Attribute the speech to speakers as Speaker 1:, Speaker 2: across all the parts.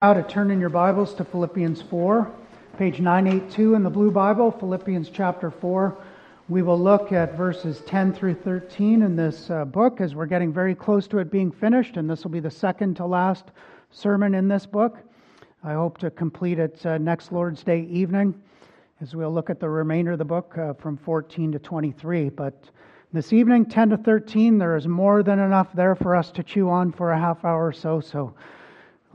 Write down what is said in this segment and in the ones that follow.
Speaker 1: Now to turn in your Bibles to Philippians 4, page 982 in the Blue Bible, Philippians chapter 4. We will look at verses 10 through 13 in this uh, book as we're getting very close to it being finished, and this will be the second to last sermon in this book. I hope to complete it uh, next Lord's Day evening as we'll look at the remainder of the book uh, from 14 to 23. But this evening, 10 to 13, there is more than enough there for us to chew on for a half hour or so. So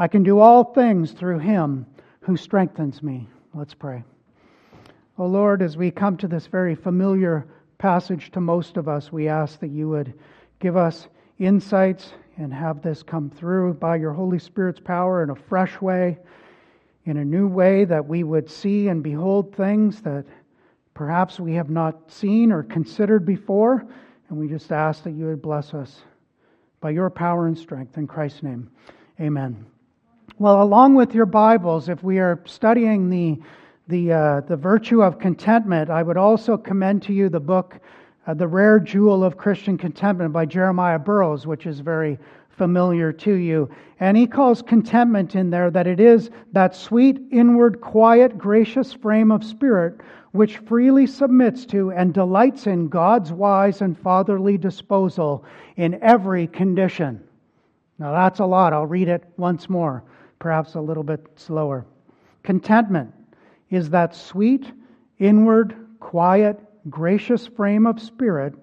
Speaker 1: I can do all things through him who strengthens me. Let's pray. O oh Lord, as we come to this very familiar passage to most of us, we ask that you would give us insights and have this come through by your Holy Spirit's power in a fresh way, in a new way, that we would see and behold things that perhaps we have not seen or considered before. And we just ask that you would bless us by your power and strength. In Christ's name, amen. Well, along with your Bibles, if we are studying the, the, uh, the virtue of contentment, I would also commend to you the book, uh, The Rare Jewel of Christian Contentment by Jeremiah Burroughs, which is very familiar to you. And he calls contentment in there that it is that sweet, inward, quiet, gracious frame of spirit which freely submits to and delights in God's wise and fatherly disposal in every condition. Now that's a lot. I'll read it once more perhaps a little bit slower. Contentment is that sweet, inward, quiet, gracious frame of spirit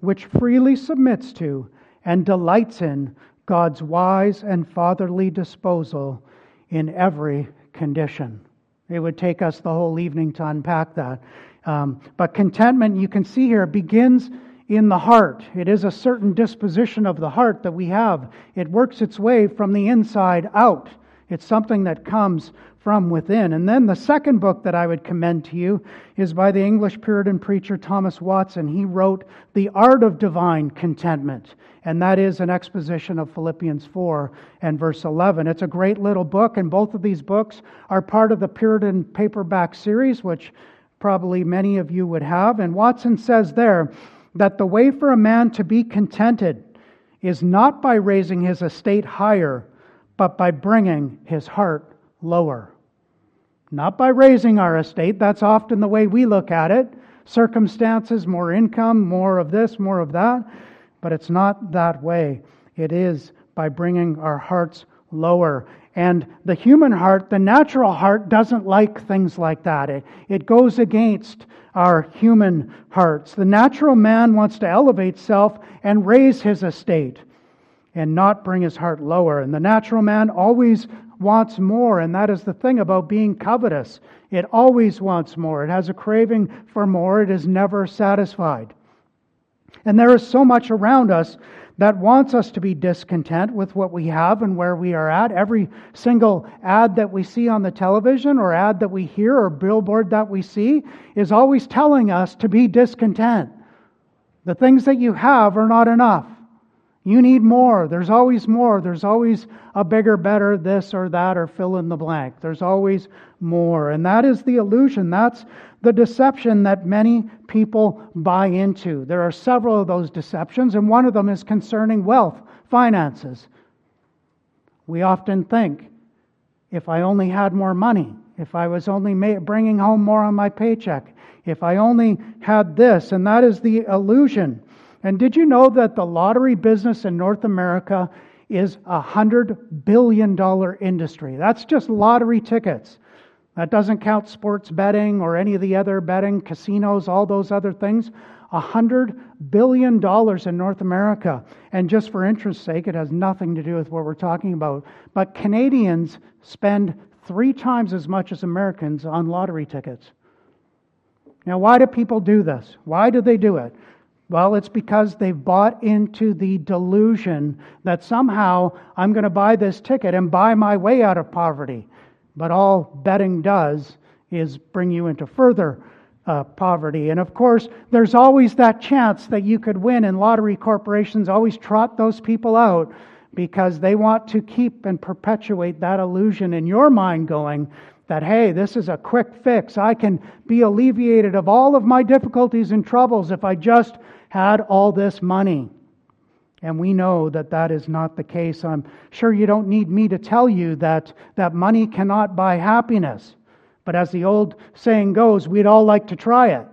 Speaker 1: which freely submits to and delights in God's wise and fatherly disposal in every condition. It would take us the whole evening to unpack that. Um, but contentment, you can see here, begins in the heart. It is a certain disposition of the heart that we have. It works its way from the inside out. It's something that comes from within. And then the second book that I would commend to you is by the English Puritan preacher Thomas Watson. He wrote The Art of Divine Contentment, and that is an exposition of Philippians 4 and verse 11. It's a great little book, and both of these books are part of the Puritan paperback series, which probably many of you would have. And Watson says there that the way for a man to be contented is not by raising his estate higher but by bringing his heart lower. Not by raising our estate, that's often the way we look at it. Circumstances, more income, more of this, more of that. But it's not that way. It is by bringing our hearts lower. And the human heart, the natural heart, doesn't like things like that. It, it goes against our human hearts. The natural man wants to elevate self and raise his estate and not bring his heart lower. And the natural man always wants more, and that is the thing about being covetous. It always wants more. It has a craving for more. It is never satisfied. And there is so much around us that wants us to be discontent with what we have and where we are at. Every single ad that we see on the television or ad that we hear or billboard that we see is always telling us to be discontent. The things that you have are not enough. You need more. There's always more. There's always a bigger, better, this or that, or fill in the blank. There's always more. And that is the illusion. That's the deception that many people buy into. There are several of those deceptions, and one of them is concerning wealth, finances. We often think if I only had more money, if I was only bringing home more on my paycheck, if I only had this, and that is the illusion and did you know that the lottery business in North America is a $100 billion industry? That's just lottery tickets. That doesn't count sports betting or any of the other betting, casinos, all those other things. A $100 billion in North America. And just for interest's sake, it has nothing to do with what we're talking about. But Canadians spend three times as much as Americans on lottery tickets. Now, why do people do this? Why do they do it? Well, it's because they've bought into the delusion that somehow I'm going to buy this ticket and buy my way out of poverty. But all betting does is bring you into further uh, poverty. And of course, there's always that chance that you could win, and lottery corporations always trot those people out because they want to keep and perpetuate that illusion in your mind going that, hey, this is a quick fix. I can be alleviated of all of my difficulties and troubles if I just had all this money. And we know that that is not the case. I'm sure you don't need me to tell you that, that money cannot buy happiness. But as the old saying goes, we'd all like to try it.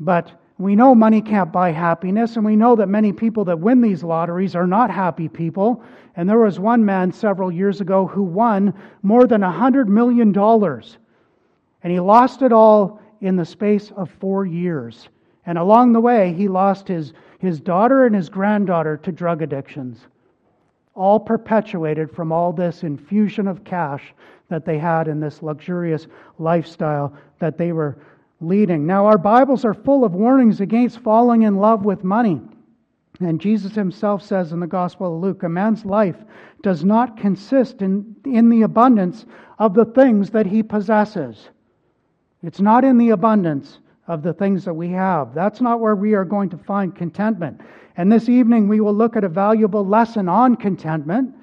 Speaker 1: But we know money can't buy happiness, and we know that many people that win these lotteries are not happy people. And there was one man several years ago who won more than $100 million. And he lost it all in the space of four years. And along the way, he lost his, his daughter and his granddaughter to drug addictions, all perpetuated from all this infusion of cash that they had in this luxurious lifestyle that they were leading. Now, our Bibles are full of warnings against falling in love with money. And Jesus himself says in the Gospel of Luke, a man's life does not consist in, in the abundance of the things that he possesses. It's not in the abundance of the things that we have. That's not where we are going to find contentment. And this evening we will look at a valuable lesson on contentment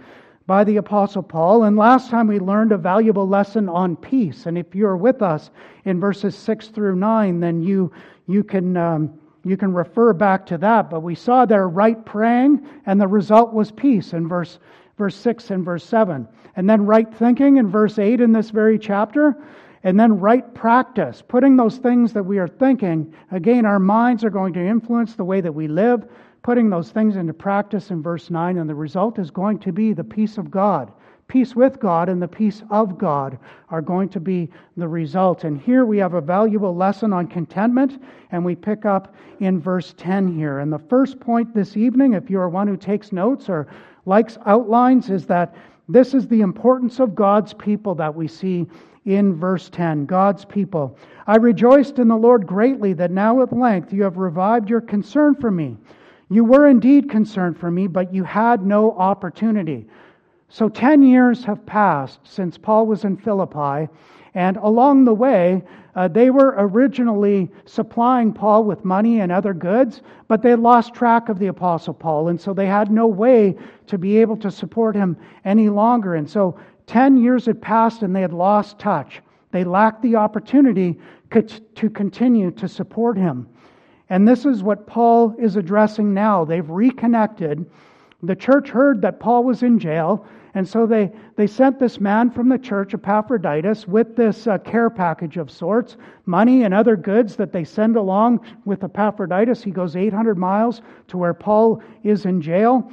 Speaker 1: by the Apostle Paul. And last time we learned a valuable lesson on peace. And if you're with us in verses 6 through 9, then you, you, can, um, you can refer back to that. But we saw there right praying, and the result was peace in verse, verse 6 and verse 7. And then right thinking in verse 8 in this very chapter. And then right practice, putting those things that we are thinking, again, our minds are going to influence the way that we live, putting those things into practice in verse 9, and the result is going to be the peace of God. Peace with God and the peace of God are going to be the result. And here we have a valuable lesson on contentment, and we pick up in verse 10 here. And the first point this evening, if you are one who takes notes or likes outlines, is that this is the importance of God's people that we see in verse 10. God's people. I rejoiced in the Lord greatly that now at length you have revived your concern for me. You were indeed concerned for me, but you had no opportunity. So 10 years have passed since Paul was in Philippi, and along the way, uh, they were originally supplying Paul with money and other goods, but they lost track of the Apostle Paul, and so they had no way to be able to support him any longer. And so 10 years had passed and they had lost touch. They lacked the opportunity to continue to support him. And this is what Paul is addressing now. They've reconnected. The church heard that Paul was in jail, and so they, they sent this man from the church, Epaphroditus, with this uh, care package of sorts, money and other goods that they send along with Epaphroditus. He goes 800 miles to where Paul is in jail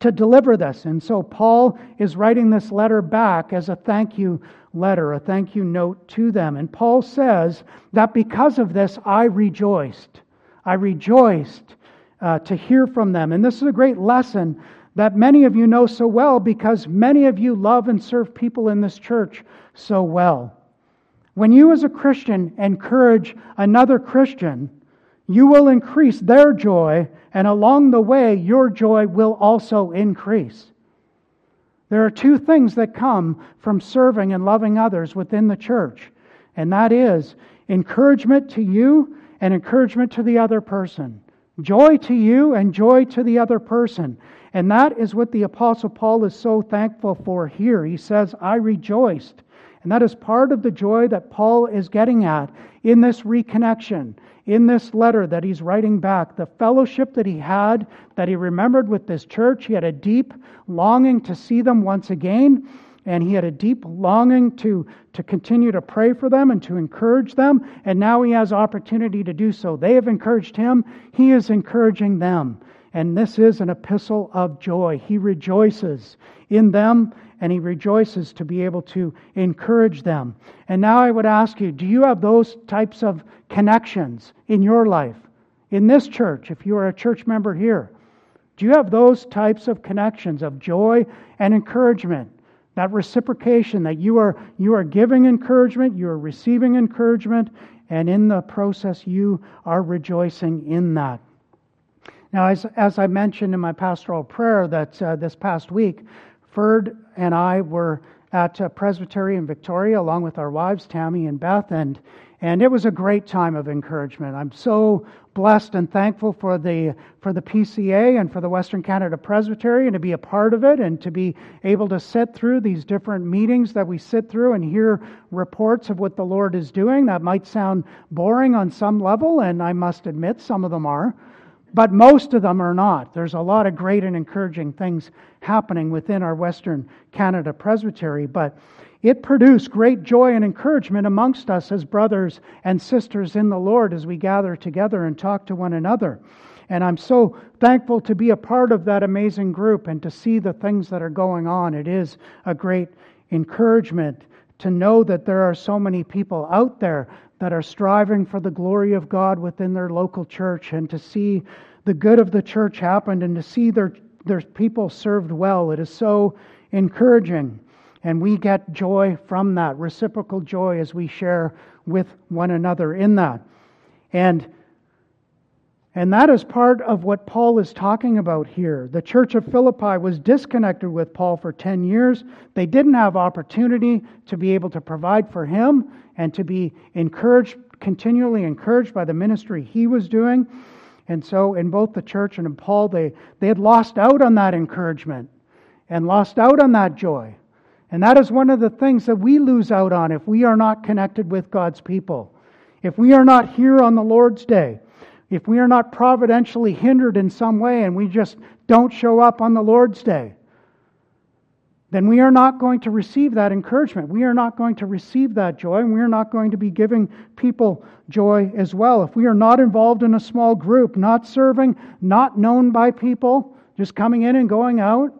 Speaker 1: to deliver this. And so Paul is writing this letter back as a thank you letter, a thank you note to them. And Paul says that because of this, I rejoiced. I rejoiced uh, to hear from them. And this is a great lesson that many of you know so well because many of you love and serve people in this church so well. When you, as a Christian, encourage another Christian, you will increase their joy, and along the way, your joy will also increase. There are two things that come from serving and loving others within the church, and that is encouragement to you and encouragement to the other person. Joy to you and joy to the other person. And that is what the Apostle Paul is so thankful for here. He says, I rejoiced. And that is part of the joy that Paul is getting at in this reconnection, in this letter that he's writing back. The fellowship that he had, that he remembered with this church, he had a deep longing to see them once again and he had a deep longing to, to continue to pray for them and to encourage them, and now he has opportunity to do so. They have encouraged him, he is encouraging them. And this is an epistle of joy. He rejoices in them and he rejoices to be able to encourage them. And now I would ask you do you have those types of connections in your life? In this church, if you are a church member here, do you have those types of connections of joy and encouragement? That reciprocation that you are, you are giving encouragement, you are receiving encouragement, And in the process, you are rejoicing in that. Now, as, as I mentioned in my pastoral prayer that uh, this past week, Ferd and I were at uh, Presbytery in Victoria along with our wives, Tammy and Beth, and, and it was a great time of encouragement. I'm so blessed and thankful for the, for the PCA and for the Western Canada Presbytery and to be a part of it and to be able to sit through these different meetings that we sit through and hear reports of what the Lord is doing. That might sound boring on some level, and I must admit some of them are. But most of them are not. There's a lot of great and encouraging things happening within our Western Canada Presbytery, but it produced great joy and encouragement amongst us as brothers and sisters in the Lord as we gather together and talk to one another. And I'm so thankful to be a part of that amazing group and to see the things that are going on. It is a great encouragement to know that there are so many people out there that are striving for the glory of God within their local church and to see the good of the church happen and to see their, their people served well. It is so encouraging. And we get joy from that, reciprocal joy as we share with one another in that. And and that is part of what Paul is talking about here. The church of Philippi was disconnected with Paul for 10 years. They didn't have opportunity to be able to provide for him and to be encouraged, continually encouraged by the ministry he was doing. And so, in both the church and in Paul, they, they had lost out on that encouragement and lost out on that joy. And that is one of the things that we lose out on if we are not connected with God's people. If we are not here on the Lord's day, if we are not providentially hindered in some way and we just don't show up on the Lord's day, then we are not going to receive that encouragement. We are not going to receive that joy, and we are not going to be giving people joy as well. If we are not involved in a small group, not serving, not known by people, just coming in and going out,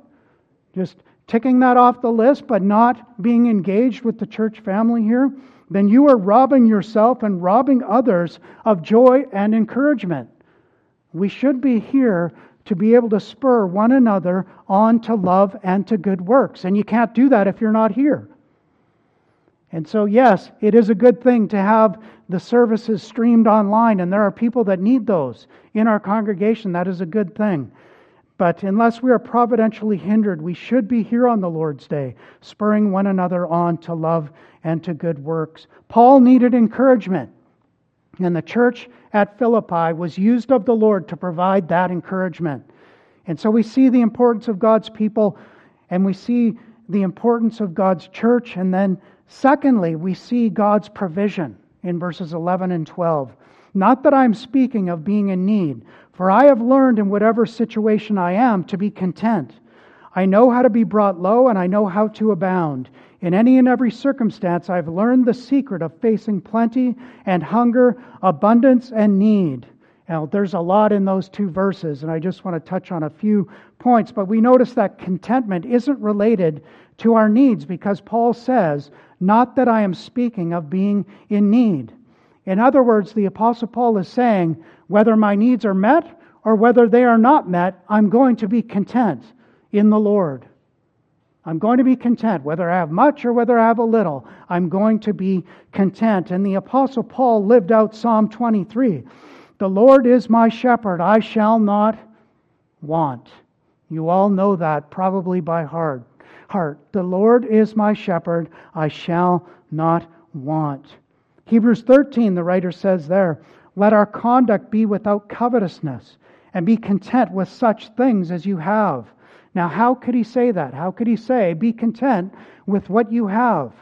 Speaker 1: just ticking that off the list, but not being engaged with the church family here, then you are robbing yourself and robbing others of joy and encouragement. We should be here to be able to spur one another on to love and to good works. And you can't do that if you're not here. And so, yes, it is a good thing to have the services streamed online, and there are people that need those in our congregation. That is a good thing. But unless we are providentially hindered, we should be here on the Lord's Day, spurring one another on to love and to good works. Paul needed encouragement, and the church at Philippi was used of the Lord to provide that encouragement. And so we see the importance of God's people, and we see the importance of God's church, and then secondly, we see God's provision in verses 11 and 12. Not that I'm speaking of being in need, for I have learned in whatever situation I am to be content. I know how to be brought low, and I know how to abound. In any and every circumstance, I've learned the secret of facing plenty and hunger, abundance and need. Now, there's a lot in those two verses, and I just want to touch on a few points. But we notice that contentment isn't related to our needs because Paul says, Not that I am speaking of being in need. In other words, the Apostle Paul is saying, whether my needs are met or whether they are not met, I'm going to be content in the Lord. I'm going to be content, whether I have much or whether I have a little. I'm going to be content. And the Apostle Paul lived out Psalm 23 The Lord is my shepherd, I shall not want. You all know that probably by heart. Heart. The Lord is my shepherd, I shall not want. Hebrews 13, the writer says there, Let our conduct be without covetousness, and be content with such things as you have. Now, how could he say that? How could he say, Be content with what you have?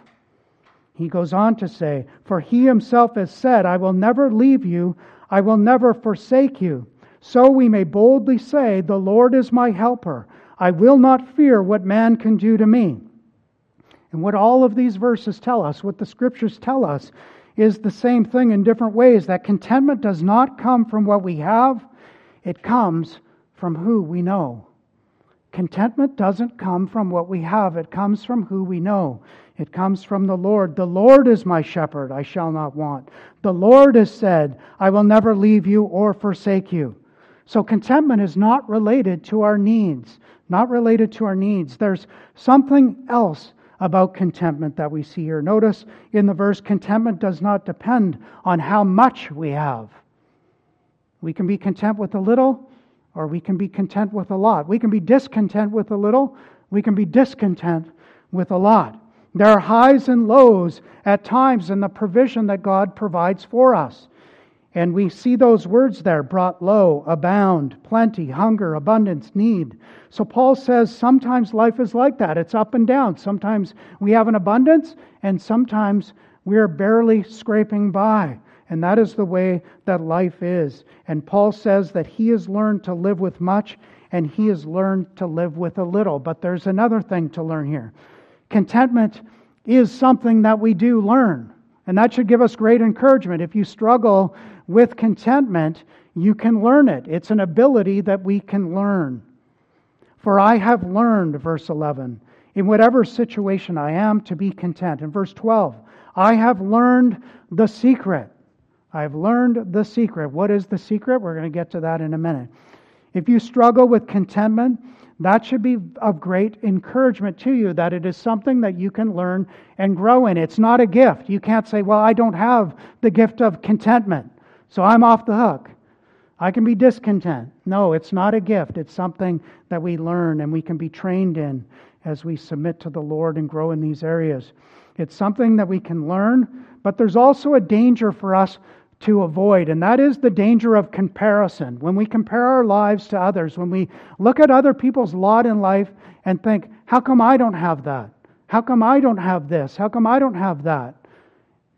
Speaker 1: He goes on to say, For he himself has said, I will never leave you, I will never forsake you. So we may boldly say, The Lord is my helper. I will not fear what man can do to me. And what all of these verses tell us, what the scriptures tell us, is the same thing in different ways that contentment does not come from what we have, it comes from who we know. Contentment doesn't come from what we have, it comes from who we know. It comes from the Lord. The Lord is my shepherd, I shall not want. The Lord has said, I will never leave you or forsake you. So contentment is not related to our needs, not related to our needs. There's something else about contentment that we see here. Notice in the verse, contentment does not depend on how much we have. We can be content with a little, or we can be content with a lot. We can be discontent with a little, we can be discontent with a lot. There are highs and lows at times in the provision that God provides for us. And we see those words there brought low, abound, plenty, hunger, abundance, need. So Paul says sometimes life is like that. It's up and down. Sometimes we have an abundance, and sometimes we are barely scraping by. And that is the way that life is. And Paul says that he has learned to live with much and he has learned to live with a little. But there's another thing to learn here contentment is something that we do learn. And that should give us great encouragement. If you struggle with contentment, you can learn it. It's an ability that we can learn. For I have learned, verse 11, in whatever situation I am, to be content. In verse 12, I have learned the secret. I've learned the secret. What is the secret? We're going to get to that in a minute. If you struggle with contentment, that should be of great encouragement to you that it is something that you can learn and grow in. It's not a gift. You can't say, Well, I don't have the gift of contentment, so I'm off the hook. I can be discontent. No, it's not a gift. It's something that we learn and we can be trained in as we submit to the Lord and grow in these areas. It's something that we can learn, but there's also a danger for us to avoid, and that is the danger of comparison. When we compare our lives to others, when we look at other people's lot in life and think, how come I don't have that? How come I don't have this? How come I don't have that?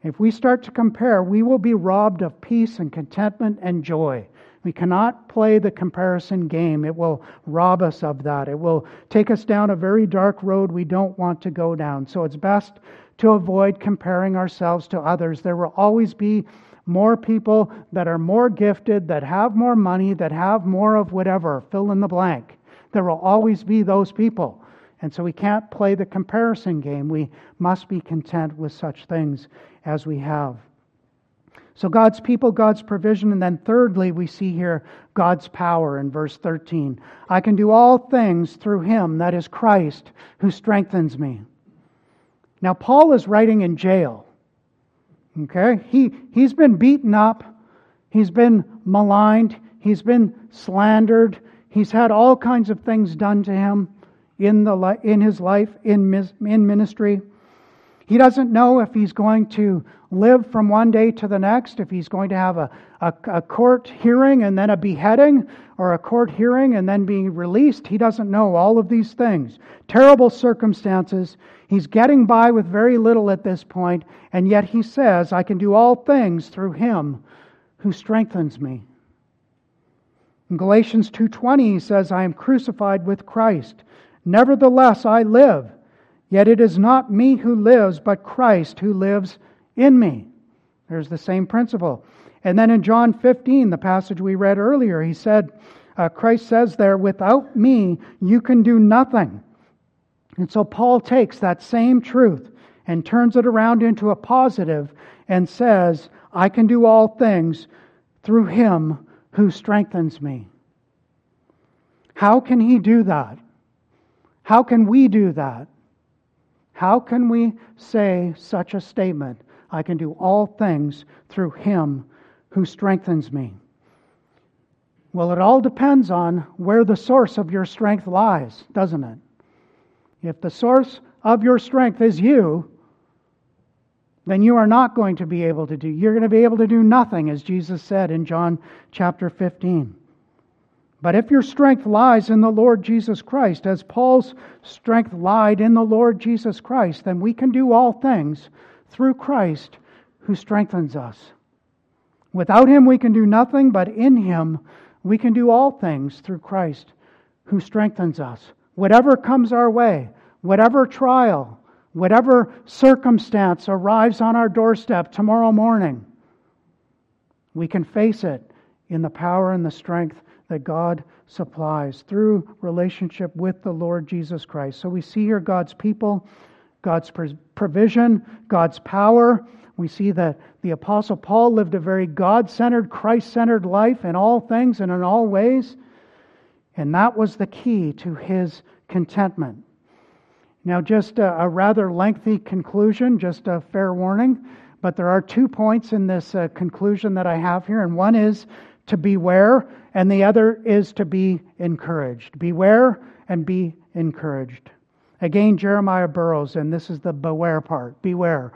Speaker 1: If we start to compare, we will be robbed of peace and contentment and joy. We cannot play the comparison game. It will rob us of that. It will take us down a very dark road we don't want to go down. So it's best to avoid comparing ourselves to others. There will always be more people that are more gifted, that have more money, that have more of whatever, fill in the blank. There will always be those people. And so we can't play the comparison game. We must be content with such things as we have. So God's people, God's provision, and then thirdly, we see here God's power in verse 13. I can do all things through him, that is Christ, who strengthens me. Now, Paul is writing in jail. Okay? He, he's been beaten up. He's been maligned. He's been slandered. He's had all kinds of things done to him in, the, in his life, in, in ministry. He doesn't know if he's going to live from one day to the next, if he's going to have a, a, a, court hearing and then a beheading, or a court hearing and then being released. He doesn't know all of these things. Terrible circumstances. He's getting by with very little at this point, and yet he says, I can do all things through him who strengthens me. In Galatians 2:20 he says, I am crucified with Christ. Nevertheless I live, yet it is not me who lives, but Christ who lives in me. There's the same principle. And then in John 15, the passage we read earlier, he said, uh, Christ says there, without me, you can do nothing. And so Paul takes that same truth and turns it around into a positive and says, I can do all things through him who strengthens me. How can he do that? How can we do that? How can we say such a statement? I can do all things through him who strengthens me. Well, it all depends on where the source of your strength lies, doesn't it? If the source of your strength is you, then you are not going to be able to do. You're going to be able to do nothing, as Jesus said in John chapter 15. But if your strength lies in the Lord Jesus Christ, as Paul's strength lied in the Lord Jesus Christ, then we can do all things through Christ who strengthens us. Without him, we can do nothing, but in him, we can do all things through Christ who strengthens us whatever comes our way, whatever trial, whatever circumstance arrives on our doorstep tomorrow morning, we can face it in the power and the strength that God supplies through relationship with the Lord Jesus Christ. So we see here God's people, God's provision, God's power. We see that the Apostle Paul lived a very God centered, Christ centered life in all things and in all ways. And that was the key to his contentment. Now, just a, a, rather lengthy conclusion, just a fair warning, but there are two points in this uh, conclusion that I have here, and one is to beware, and the other is to be encouraged. Beware and be encouraged. Again, Jeremiah Burroughs, and this is the beware part. Beware.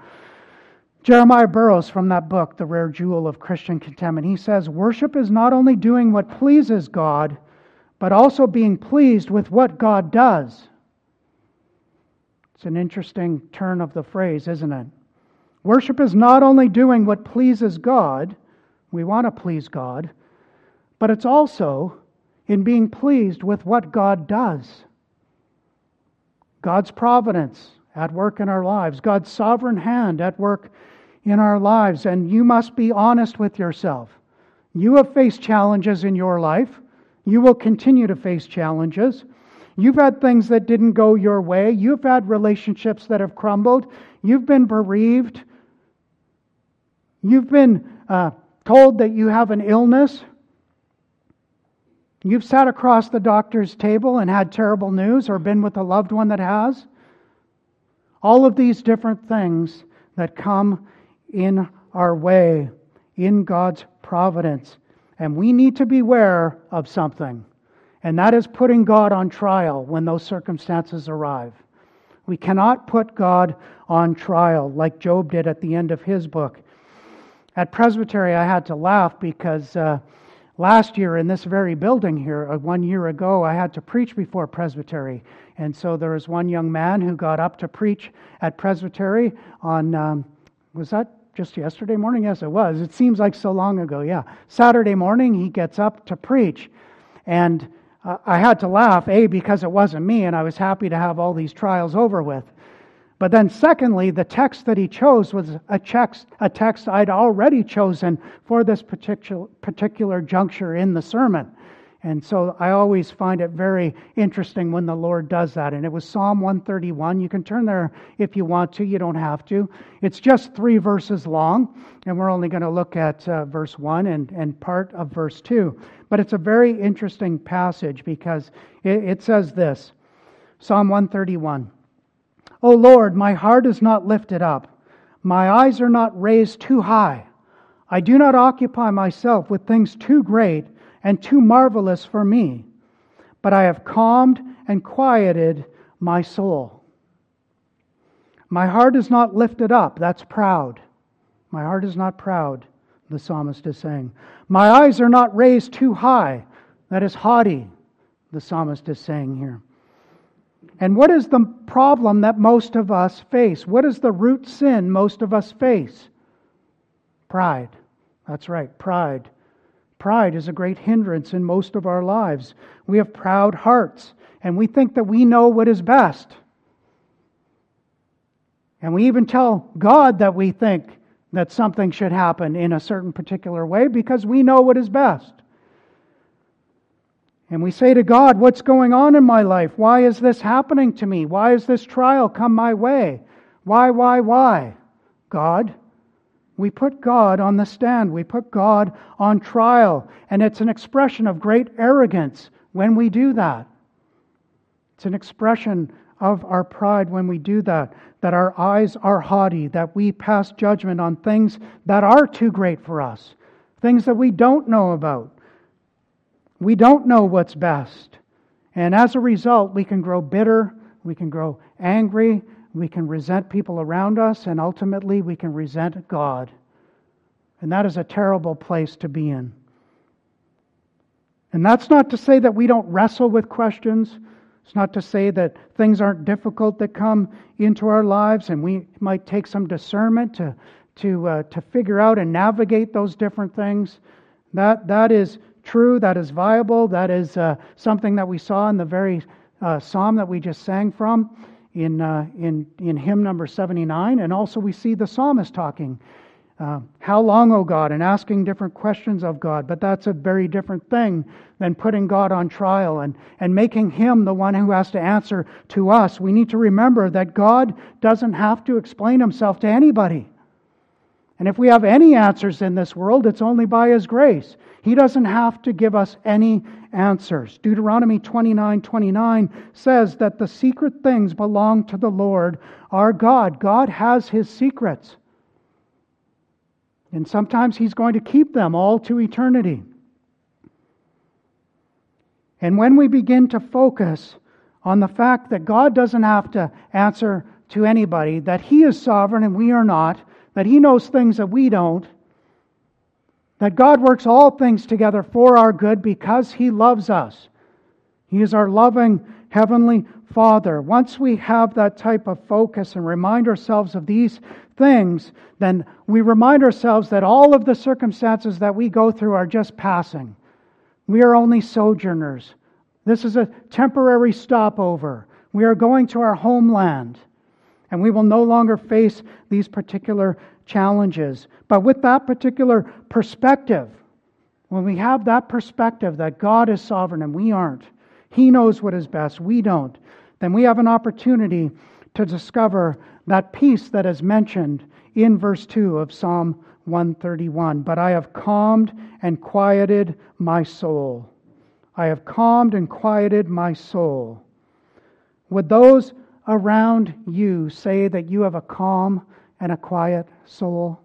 Speaker 1: Jeremiah Burroughs from that book, The Rare Jewel of Christian Contentment, he says, Worship is not only doing what pleases God, but also being pleased with what God does. It's an interesting turn of the phrase, isn't it? Worship is not only doing what pleases God, we want to please God, but it's also in being pleased with what God does. God's providence at work in our lives, God's sovereign hand at work in our lives. And you must be honest with yourself. You have faced challenges in your life. You will continue to face challenges. You've had things that didn't go your way. You've had relationships that have crumbled. You've been bereaved. You've been uh, told that you have an illness. You've sat across the doctor's table and had terrible news or been with a loved one that has. All of these different things that come in our way in God's providence. And we need to beware of something, and that is putting God on trial when those circumstances arrive. We cannot put God on trial like Job did at the end of his book. At Presbytery, I had to laugh because uh, last year in this very building here, uh, one year ago, I had to preach before Presbytery. And so there was one young man who got up to preach at Presbytery on, um, was that just yesterday morning? Yes, it was. It seems like so long ago. Yeah. Saturday morning, he gets up to preach. And uh, I had to laugh, A, because it wasn't me, and I was happy to have all these trials over with. But then, secondly, the text that he chose was a text, a text I'd already chosen for this particular, particular juncture in the sermon. And so I always find it very interesting when the Lord does that. And it was Psalm 131. You can turn there if you want to, you don't have to. It's just three verses long, and we're only going to look at uh, verse 1 and, and part of verse 2. But it's a very interesting passage because it, it says this Psalm 131 O Lord, my heart is not lifted up, my eyes are not raised too high. I do not occupy myself with things too great and too marvelous for me, but I have calmed and quieted my soul. My heart is not lifted up, that's proud. My heart is not proud, the psalmist is saying. My eyes are not raised too high, that is haughty, the psalmist is saying here. And what is the problem that most of us face? What is the root sin most of us face? Pride. That's right, pride. Pride is a great hindrance in most of our lives. We have proud hearts, and we think that we know what is best. And we even tell God that we think that something should happen in a certain particular way because we know what is best. And we say to God, What's going on in my life? Why is this happening to me? Why has this trial come my way? Why, why, why? God, we put God on the stand. We put God on trial. And it's an expression of great arrogance when we do that. It's an expression of our pride when we do that, that our eyes are haughty, that we pass judgment on things that are too great for us, things that we don't know about. We don't know what's best. And as a result, we can grow bitter, we can grow angry, we can resent people around us, and ultimately we can resent God. And that is a terrible place to be in. And that's not to say that we don't wrestle with questions. It's not to say that things aren't difficult that come into our lives, and we might take some discernment to, to, uh, to figure out and navigate those different things. That, that is true, that is viable, that is uh, something that we saw in the very uh, psalm that we just sang from in, uh, in, in hymn number 79. And also we see the psalmist talking, uh, How long, O God? and asking different questions of God. But that's a very different thing than putting God on trial and, and making him the one who has to answer to us. We need to remember that God doesn't have to explain himself to anybody. And if we have any answers in this world, it's only by His grace. He doesn't have to give us any answers. Deuteronomy 29 29 says that the secret things belong to the Lord our God. God has His secrets. And sometimes He's going to keep them all to eternity. And when we begin to focus on the fact that God doesn't have to answer to anybody, that He is sovereign and we are not, that He knows things that we don't, that God works all things together for our good because He loves us. He is our loving Heavenly Father. Once we have that type of focus and remind ourselves of these things, then we remind ourselves that all of the circumstances that we go through are just passing. We are only sojourners. This is a temporary stopover. We are going to our homeland, and we will no longer face these particular challenges. But with that particular perspective, when we have that perspective that God is sovereign and we aren't, He knows what is best, we don't, then we have an opportunity to discover that peace that is mentioned in verse 2 of Psalm 131. But I have calmed and quieted my soul. I have calmed and quieted my soul. Would those around you say that you have a calm and a quiet soul?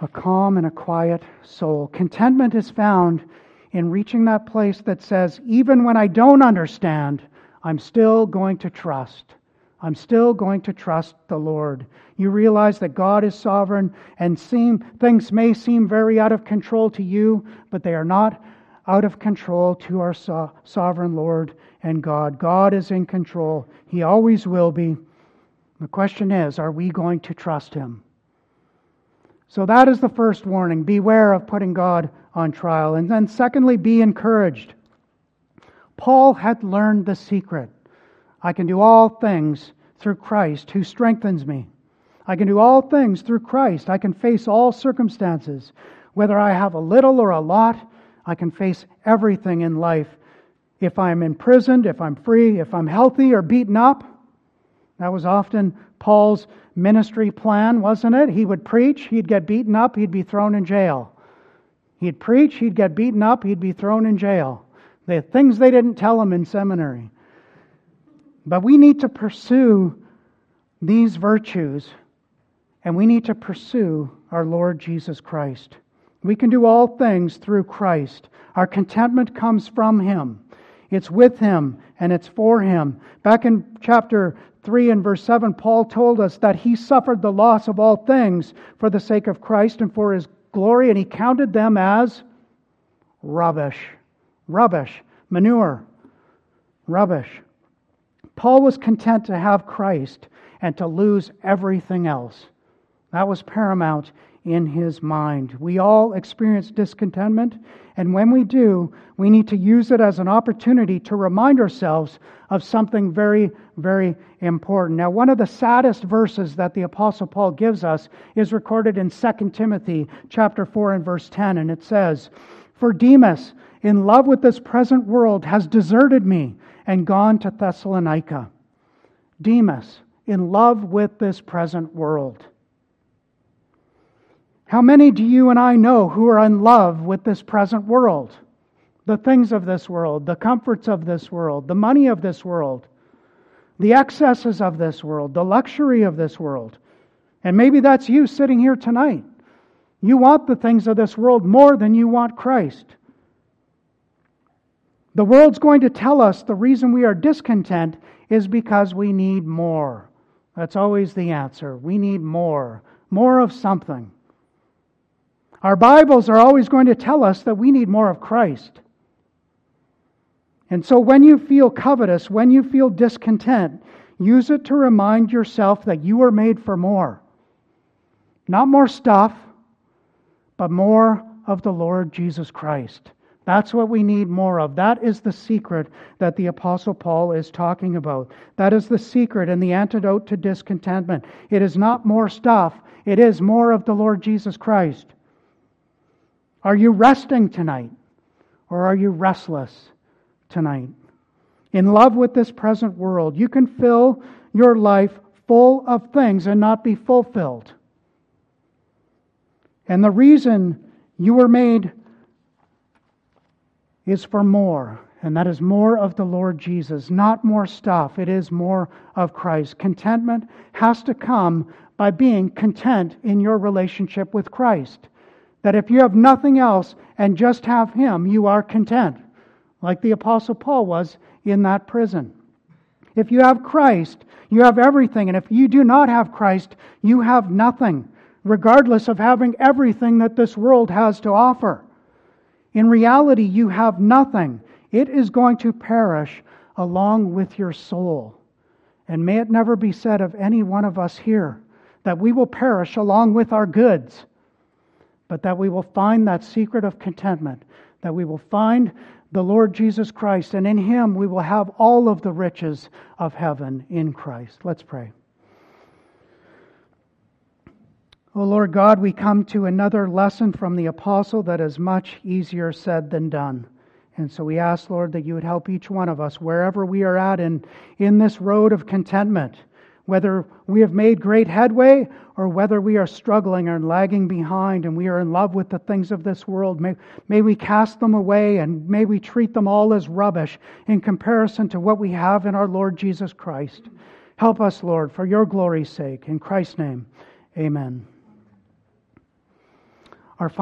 Speaker 1: A calm and a quiet soul. Contentment is found in reaching that place that says, even when I don't understand, I'm still going to trust. I'm still going to trust the Lord. You realize that God is sovereign and seem, things may seem very out of control to you, but they are not out of control to our so- sovereign Lord and God. God is in control. He always will be. The question is, are we going to trust Him? So that is the first warning. Beware of putting God on trial. And then, secondly, be encouraged. Paul had learned the secret. I can do all things through Christ who strengthens me. I can do all things through Christ. I can face all circumstances. Whether I have a little or a lot, I can face everything in life. If I'm imprisoned, if I'm free, if I'm healthy or beaten up. That was often Paul's ministry plan, wasn't it? He would preach, he'd get beaten up, he'd be thrown in jail. He'd preach, he'd get beaten up, he'd be thrown in jail. The things they didn't tell him in seminary. But we need to pursue these virtues and we need to pursue our Lord Jesus Christ. We can do all things through Christ. Our contentment comes from Him. It's with Him and it's for Him. Back in chapter 3 and verse 7, Paul told us that He suffered the loss of all things for the sake of Christ and for His glory, and He counted them as rubbish. Rubbish. Manure. Rubbish. Paul was content to have Christ and to lose everything else. That was paramount in his mind. We all experience discontentment, and when we do, we need to use it as an opportunity to remind ourselves of something very, very important. Now, one of the saddest verses that the apostle Paul gives us is recorded in 2 Timothy chapter 4 and verse 10, and it says, "For Demas, in love with this present world, has deserted me and gone to Thessalonica." Demas, in love with this present world. How many do you and I know who are in love with this present world? The things of this world, the comforts of this world, the money of this world, the excesses of this world, the luxury of this world. And maybe that's you sitting here tonight. You want the things of this world more than you want Christ. The world's going to tell us the reason we are discontent is because we need more. That's always the answer. We need more, more of something. Our Bibles are always going to tell us that we need more of Christ. And so when you feel covetous, when you feel discontent, use it to remind yourself that you are made for more. Not more stuff, but more of the Lord Jesus Christ. That's what we need more of. That is the secret that the Apostle Paul is talking about. That is the secret and the antidote to discontentment. It is not more stuff, it is more of the Lord Jesus Christ. Are you resting tonight? Or are you restless tonight? In love with this present world, you can fill your life full of things and not be fulfilled. And the reason you were made is for more, and that is more of the Lord Jesus, not more stuff. It is more of Christ. Contentment has to come by being content in your relationship with Christ. That if you have nothing else and just have Him, you are content, like the Apostle Paul was in that prison. If you have Christ, you have everything. And if you do not have Christ, you have nothing, regardless of having everything that this world has to offer. In reality, you have nothing. It is going to perish along with your soul. And may it never be said of any one of us here that we will perish along with our goods, but that we will find that secret of contentment, that we will find the Lord Jesus Christ, and in Him we will have all of the riches of heaven in Christ. Let's pray. Oh Lord God, we come to another lesson from the apostle that is much easier said than done. And so we ask, Lord, that you would help each one of us, wherever we are at in, in this road of contentment, whether we have made great headway or whether we are struggling and lagging behind and we are in love with the things of this world, may, may we cast them away and may we treat them all as rubbish in comparison to what we have in our Lord Jesus Christ. Help us, Lord, for your glory's sake. In Christ's name, amen.